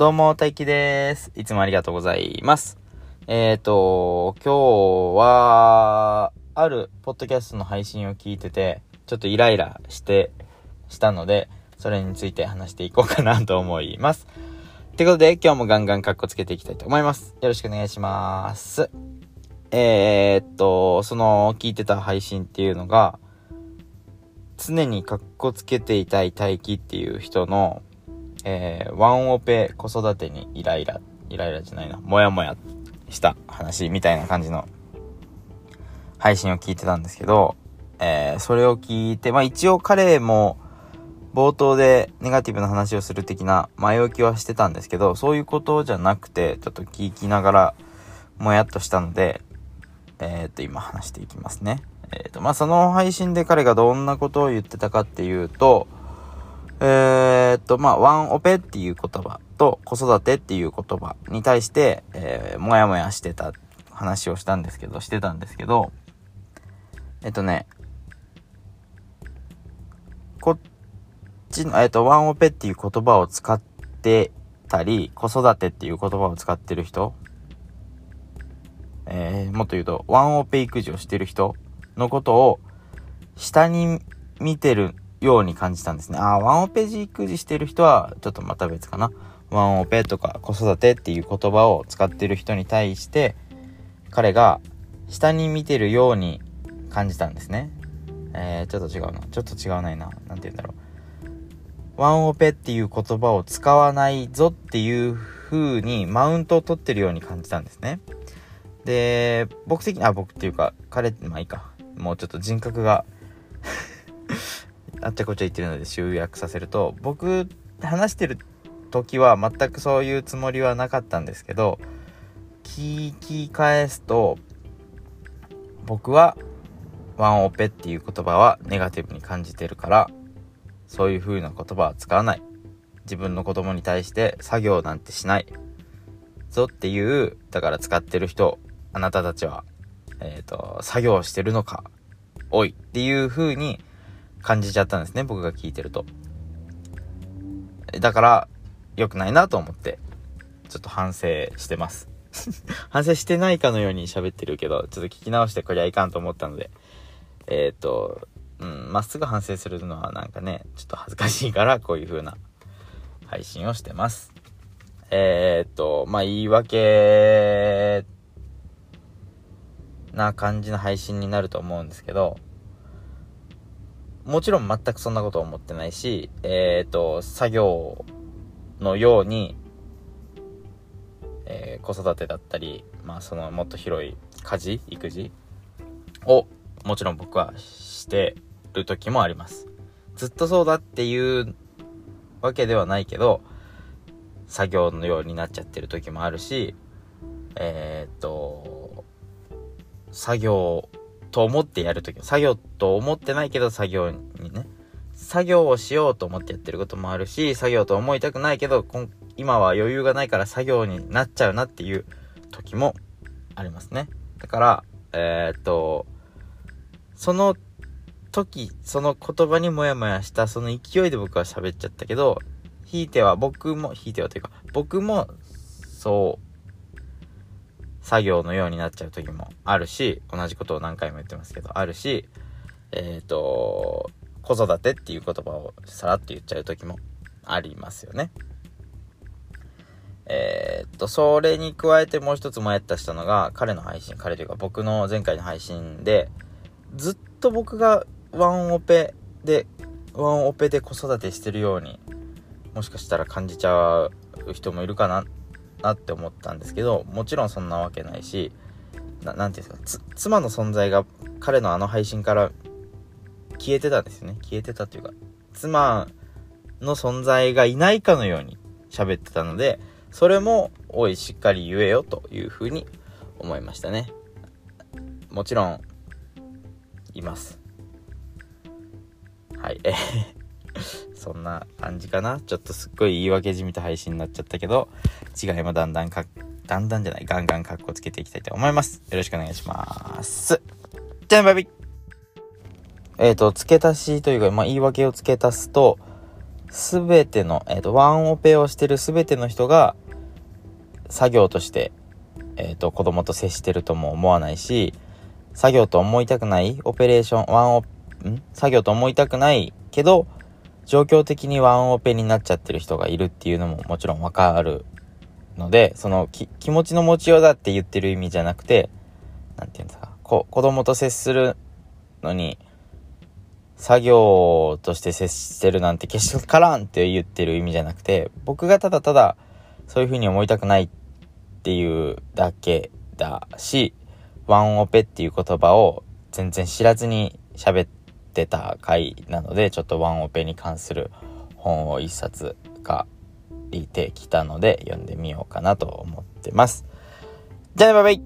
どうも、大輝です。いつもありがとうございます。えっ、と、今日は、あるポッドキャストの配信を聞いてて、ちょっとイライラして、したので、それについて話していこうかなと思います。ってことで、今日もガンガンカッコつけていきたいと思います。よろしくお願いします。えー、っと、その、聞いてた配信っていうのが、常にカッコつけていたい大輝っていう人の、えー、ワンオペ子育てにイライラ、イライラじゃないな、もやもやした話みたいな感じの配信を聞いてたんですけど、えー、それを聞いて、まあ一応彼も冒頭でネガティブな話をする的な前置きはしてたんですけど、そういうことじゃなくて、ちょっと聞きながらもやっとしたので、えー、っと、今話していきますね。えー、と、まあ、その配信で彼がどんなことを言ってたかっていうと、えー、と、まあ、ワンオペっていう言葉と子育てっていう言葉に対して、えー、もやもやしてた話をしたんですけど、してたんですけど、えっとね、こっちの、えっと、ワンオペっていう言葉を使ってたり、子育てっていう言葉を使ってる人、えー、もっと言うと、ワンオペ育児をしてる人のことを下に見てるように感じたんですね。ああ、ワンオペ育児してる人はちょっとまた別かな。ワンオペとか子育てっていう言葉を使ってる人に対して彼が下に見てるように感じたんですね。えー、ちょっと違うな。ちょっと違うないな。なんて言うんだろう。ワンオペっていう言葉を使わないぞっていう風にマウントを取ってるように感じたんですね。で、僕的に、あ、僕っていうか、彼、まあいいか。もうちょっと人格があっちゃこっちゃ言ってるので集約させると、僕、話してる時は全くそういうつもりはなかったんですけど、聞き返すと、僕は、ワンオペっていう言葉はネガティブに感じてるから、そういう風な言葉は使わない。自分の子供に対して作業なんてしない。ぞっていう、だから使ってる人、あなたたちは、えっ、ー、と、作業してるのか、おいっていう風に感じちゃったんですね、僕が聞いてると。だから、良くないなと思って、ちょっと反省してます。反省してないかのように喋ってるけど、ちょっと聞き直してこりゃいかんと思ったので、えっ、ー、と、うん、まっすぐ反省するのはなんかね、ちょっと恥ずかしいから、こういう風な配信をしてます。えー、っと、まあ、言い訳な感じの配信になると思うんですけど、もちろん全くそんなこと思ってないし、えー、っと、作業のように、えー、子育てだったり、まあ、そのもっと広い家事、育児を、もちろん僕はしてる時もあります。ずっとそうだっていうわけではないけど、作業のようになっちゃってる時もあるし、えー、っと、作業と思ってやる時作業と思ってないけど作業にね、作業をしようと思ってやってることもあるし、作業と思いたくないけど、今は余裕がないから作業になっちゃうなっていう時もありますね。だから、えー、っと、その時、その言葉にモヤモヤしたその勢いで僕は喋っちゃったけど、ひいては僕も、ひいてはというか、僕も、そう、作業のようになっちゃう時もあるし、同じことを何回も言ってますけど、あるし、えっ、ー、と、子育てっていう言葉をさらっと言っちゃう時もありますよね。えっ、と、それに加えてもう一つもやったしたのが、彼の配信、彼というか僕の前回の配信で、ずっと僕がワンオペで、ワンオペで子育てしてるようにもしかしたら感じちゃう人もいるかななって思ったんですけどもちろんそんなわけないし何て言うんですか妻の存在が彼のあの配信から消えてたんですよね。消えてたというか妻の存在がいないかのように喋ってたのでそれもおいしっかり言えよというふうに思いましたね。もちろんいます。はい。えそんな感じかな。ちょっとすっごい言い訳じみた配信になっちゃったけど、違いもだんだんか、だんだんじゃない、ガンガンカッコつけていきたいと思います。よろしくお願いします。じゃあバイビえっ、ー、と、付け足しというか、まあ、言い訳を付け足すと、すべての、えっ、と、ワンオペをしてるすべての人が、作業として、えっ、と、子供と接してるとも思わないし、作業と思いたくないオペレーション、ワンオ、ん？作業と思いたくないけど、状況的にワンオペになっちゃってる人がいるっていうのももちろんわかるので、その気持ちの持ちようだって言ってる意味じゃなくて、なんていうんですか、こ子供と接するのに、作業として接してるなんて決してからんって言ってる意味じゃなくて、僕がただただそういう風に思いたくないっていうだけだし、ワンオペっていう言葉を全然知らずに喋ってた回なので、ちょっとワンオペに関する本を一冊借りてきたので読んでみようかなと思ってます。じゃあ、バイバイ